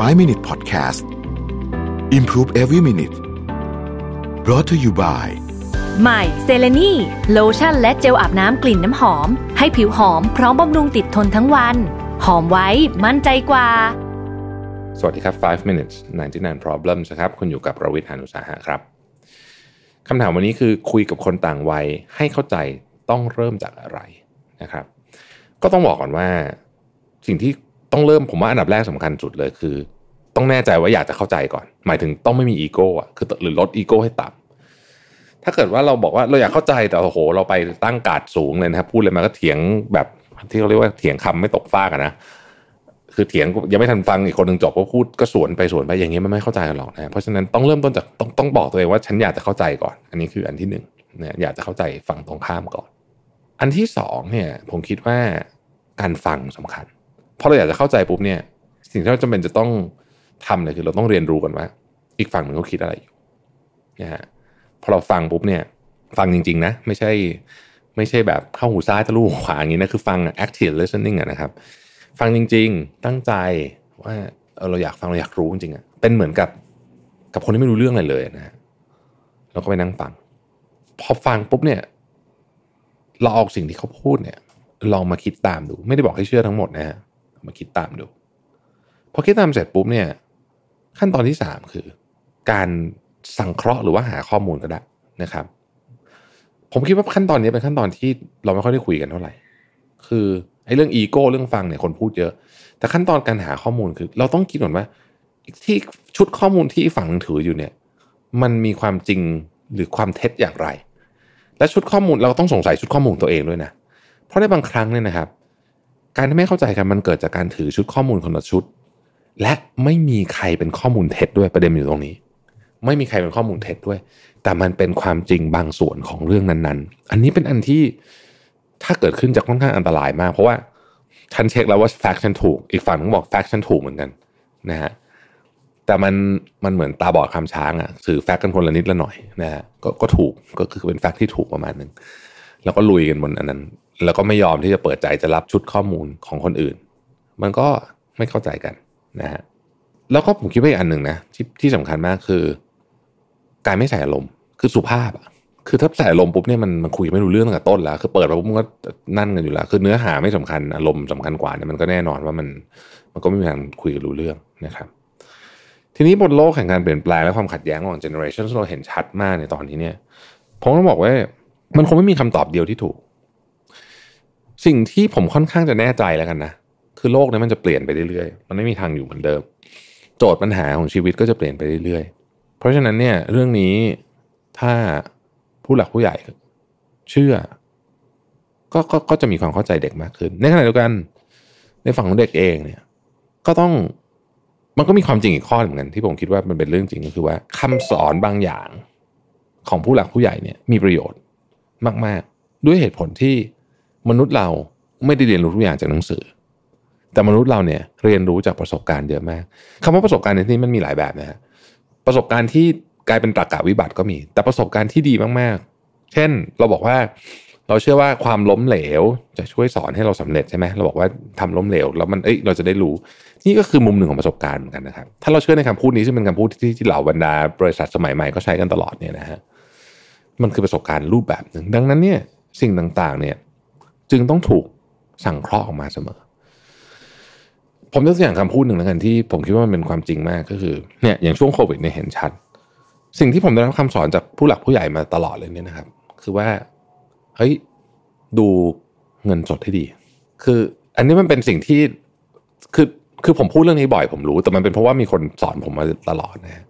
5 Minute Podcast Improve Every Minute brought to you by ใหม่เซเลนีโลชั่นและเจลอาบน้ำกลิ่นน้ำหอม ให้ผิวหอมพร้อมบำรุงติดทนทั้งวัน หอมไว้มั่นใจกว่า สวัสดีครับ 5 minutes 99 problems นะครับ คุณอยู่กับผมรวิศ หาญอุตสาหะครับคำถามวันนี้คือคุยกับคนต่างวัยให้เข้าใจต้องเริ่มจากอะไรนะครับ ก็ต้องบอกก่อนว่าสิ่งที่ ต้องเริ่มผมว่าอันดับแรกสำคัญสุดเลยคือ ต้องแน่ใจว่าอยากจะเข้าใจก่อน หมายถึงต้องไม่มีอีโก้อะคือหรือลดอีโก้ให้ต่ำถ้าเกิดว่าเราบอกว่าเราอยากเข้าใจแต่โอ้โห เราไปตั้งการ์ดสูงเลยนะครับพูดเลยมาก็เถียงแบบที่เขาเรียกว่าเถียงคำไม่ตกฟากนะคือเถียงยังไม่ทันฟังอีกคนหนึ่งจบก็พูดก็สวนไปสวนไปอย่างเงี้มันไม่เข้าใจกันหรอกนะเพราะฉะนั้นต้องเริ่มต้นจากต้องต้องบอกตัวเองว่าฉันอยากจะเข้าใจก่อน อันนี้คืออันที่หนึ่งนะอยากจะเข้าใจฝั่งตรงข้ามก่อน อันที่สองเนี่ยผมคิดว่าการฟังสำคัญ พอเราอยากจะเข้าใจปุ๊บเนี่ย สิ่งที่เราจำเป็นจะต้องทำเลยคือเราต้องเรียนรู้กันว่า อีกฝั่งหนึ่งเขาคิดอะไรอยู่นะฮะพอเราฟังปุ๊บเนี่ย ฟังจริง ๆ นะ ไม่ใช่ไม่ใช่แบบเข้าหูซ้ายทะลุขวาอย่างนี้นะคือฟัง active listening ะนะครับ ฟังจริง ๆ ตั้งใจว่าเเราอยากฟังเราอยากรู้จริงๆอะเป็นเหมือนกับกับคนที่ไม่รู้เรื่องอะไรเลยนะฮะเราก็ไปนั่งฟัง พอฟังปุ๊บเนี่ย เราเอาสิ่งที่เขาพูดเนี่ย ลองมาคิดตามดู ไม่ได้บอกให้เชื่อทั้งหมดนะฮะ มาคิดตามดู พอคิดตามเสร็จปุ๊บเนี่ย ขั้นตอนที่สามคือ การสังเคราะห์หรือว่าหาข้อมูลก็ได้นะครับ ผมคิดว่าขั้นตอนนี้เป็นขั้นตอนที่เราไม่ค่อยได้คุยกันเท่าไหร่ คือไอ้เรื่องอีโก้เรื่องฟังเนี่ยคนพูดเยอะ แต่ขั้นตอนการหาข้อมูลคือ เราต้องคิดก่อนว่าที่ชุดข้อมูลที่ฝั่งถืออยู่เนี่ย มันมีความจริงหรือความเท็จอย่างไร และชุดข้อมูลเราต้องสงสัยชุดข้อมูลตัวเองด้วยนะ เพราะในบางครั้งเนี่ยนะครับ การที่ไม่เข้าใจกันมันเกิดจากการถือชุดข้อมูลคนละชุด และไม่มีใครเป็นข้อมูลเท็จด้วยประเด็นอยู่ตรงนี้ ไม่มีใครเป็นข้อมูลเท็จด้วย แต่มันเป็นความจริงบางส่วนของเรื่องนั้นๆ อันนี้เป็นอันที่ถ้าเกิดขึ้นจะค่อนข้างอันตรายมาก เพราะว่าฉันเช็คแล้วว่า fact ฉันถูก อีกฝั่งนึงบอก fact ฉันถูกเหมือนกันนะฮะแต่มันมันเหมือนตาบอดคลำช้างอะ่ะถือ fact กันคนละนิดละหน่อยนะฮะก็ก็ถูกก็คือเป็น fact ที่ถูกประมาณนึงแล้วก็ลุยกันบนอันนั้น แล้วก็ไม่ยอมที่จะเปิดใจจะรับชุดข้อมูลของคนอื่น มันก็ไม่เข้าใจกันนะฮะแล้วก็ผมคิดว่าอีกอันหนึ่งนะที่ที่สำคัญมากคือ การไม่ใส่อารมณ์คือสุภาพอะคือถ้าใส่อารมณ์ปุ๊บเนี่ยมันมันคุยไม่รู้เรื่องตั้งแต่ต้นแล้ว คือเปิดมาปุ๊บมันก็นั่นกันอยู่แล้ว คือเนื้อหาไม่สำคัญอารมณ์สำคัญกว่าเนี่ยมันก็แน่นอนว่ามันมันก็ไม่มีทางคุยรู้เรื่องนะครับ ทีนี้บนโลกแห่งการเปลี่ยนแปลงและความขัดแย้งระหว่างเจเนอเรชันเราเห็นชัดมากในตอนนี้เนี่ยผมต้องบอกว่า มันคงไม่มีคำตอบเดียวที่ถูก สิ่งที่ผมค่อนข้างจะแน่ใจแล้วกันนะคือโลกนี้มันจะเปลี่ยนไปเรื่อยๆ มันไม่มีทางอยู่เหมือนเดิม โจทย์ปัญหาของชีวิตก็จะเปลี่ยนไปเรื่อยๆ เพราะฉะนั้นเนี่ยเรื่องนี้ถ้าผู้หลักผู้ใหญ่เชื่อ ก็ก็ก็จะมีความเข้าใจเด็กมากขึ้น ในขณะเดียวกัน ในฝั่งของเด็กเองเนี่ย ก็ต้องมันก็มีความจริงอีกข้อเหมือนกันที่ผมคิดว่ามันเป็นเรื่องจริงก็คือว่าคำสอนบางอย่างของผู้หลักผู้ใหญ่เนี่ยมีประโยชน์มาก ๆ ด้วยเหตุผลที่ มนุษย์เราไม่ได้เรียนรู้ทุกอย่างจากหนังสือ แต่มนุษย์เราเนี่ยเรียนรู้จากประสบการณ์เยอะมากคำว่าประสบการณ์ในที่นี้มันมีหลายแบบนะฮะประสบการณ์ที่กลายเป็นตรรกะวิบัติก็มี แต่ประสบการณ์ที่ดีมากๆ เช่นเราบอกว่าเราเชื่อว่าความล้มเหลวจะช่วยสอนให้เราสำเร็จใช่ไหมเราบอกว่าทำล้มเหลวแล้วมันเอ้ยเราจะได้รู้ นี่ก็คือมุมหนึ่งของประสบการณ์เหมือนกันนะครับ ถ้าเราเชื่อในคำพูดนี้ซึ่งเป็นคำพูดที่ที่เหล่าบรรดาบริษัทสมัยใหม่ก็ใช้กันตลอดเนี่ยนะฮะมันคือประสบการณ์รูปแบบหนึ่งดังนั้นเนี่ยสิ่งต่างๆเนี่ย จึงต้องถูกสั่งเคราะห์ออกมาเสมอ ผมยกตัวอย่างคำพูดหนึ่งแล้วกันที่ผมคิดว่ามันเป็นความจริงมากก็คือเนี่ยอย่างช่วงโควิดเนี่ยเห็นชัด สิ่งที่ผมได้รับคำสอนจากผู้หลักผู้ใหญ่มาตลอดเลยเนี่ยนะครับ คือว่าเฮ้ยดูเงินสดให้ดี คืออันนี้มันเป็นสิ่งที่คือคือผมพูดเรื่องนี้บ่อยผมรู้ แต่มันเป็นเพราะว่ามีคนสอนผมมาตลอดนะ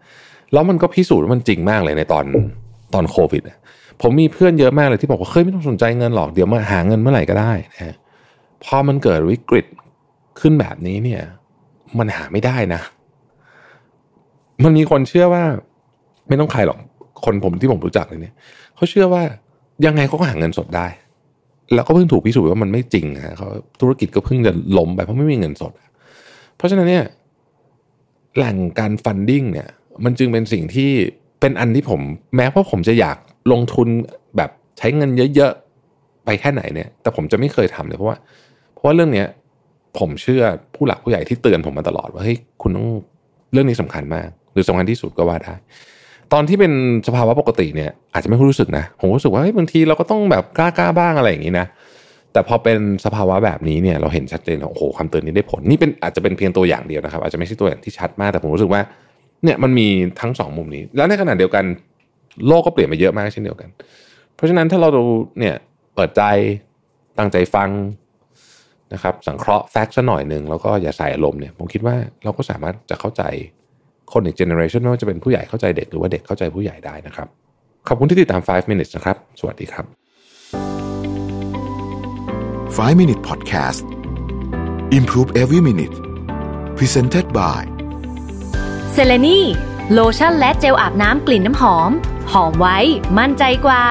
แล้วมันก็พิสูจน์ว่ามันจริงมากเลยในตอนตอนโควิด ผมมีเพื่อนเยอะมากเลยที่บอกว่าเคยไม่ต้องสนใจเงินหรอกเดี๋ยวมาหาเงินเมื่อไหร่ก็ได้นะพอมันเกิดวิกฤตขึ้นแบบนี้เนี่ย มันหาไม่ได้นะ มันมีคนเชื่อว่า ไม่ต้องใครหรอกคนผมที่ผมรู้จักเลยเนี่ยเขาเชื่อว่ายังไงเขาก็หาเงินสดได้ แล้วก็เพิ่งถูกพิสูจน์ว่ามันไม่จริงฮะเขาธุรกิจก็เพิ่งจะล้มไปเพราะไม่มีเงินสด เพราะฉะนั้นเนี่ยแหล่งการฟันดิ้งเนี่ย มันจึงเป็นสิ่งที่เป็นอันที่ผม แม้ว่าผมจะอยาก ลงทุนแบบใช้เงินเยอะๆ ไปแค่ไหนเนี่ย แต่ผมจะไม่เคยทำเลยเพราะว่า เพราะว่าเรื่องเนี้ย ผมเชื่อผู้หลักผู้ใหญ่ที่เตือนผมมาตลอดว่าเฮ้ยคุณต้องเรื่องนี้สำคัญมาก หรือสำคัญที่สุดก็ว่าได้ ตอนที่เป็นสภาวะปกติเนี่ย อาจจะไม่รู้สึกนะผมรู้สึกว่าเฮ้ยบางทีเราก็ต้องแบบกล้าๆบ้างอะไรอย่างนี้นะแต่พอเป็นสภาวะแบบนี้เนี่ยเราเห็นชัดเจนโอ้โหคำเตือนนี้ได้ผลนี่เป็นอาจจะเป็นเพียงตัวอย่างเดียวนะครับ อาจจะไม่ใช่ตัวอย่างที่ชัดมากแต่ผมรู้สึกว่าเนี่ยมันมีทั้งสองมุมนี้ แล้วในขณะเดียวกัน โลกก็เปลี่ยนไปเยอะมากเช่นเดียวกัน เพราะฉะนั้นถ้าเราเนี่ยเปิดใจตั้งใจฟังนะครับสังเคราะห์แฟกต์ซะหน่อยหนึ่งแล้วก็อย่าใส่อารมณ์เนี่ยผมคิดว่าเราก็สามารถจะเข้าใจคนอีกเจเนอเรชันไม่ว่าจะเป็นผู้ใหญ่เข้าใจเด็กหรือว่าเด็กเข้าใจผู้ใหญ่ได้นะครับ ขอบคุณที่ติดตาม 5 minutes นะครับ สวัสดีครับ 5 Minute Podcast Improve Every Minute Presented by เซเลนีโลชั่นและเจลอาบน้ำกลิ่นน้ำหอม หอมไว้มั่นใจกว่า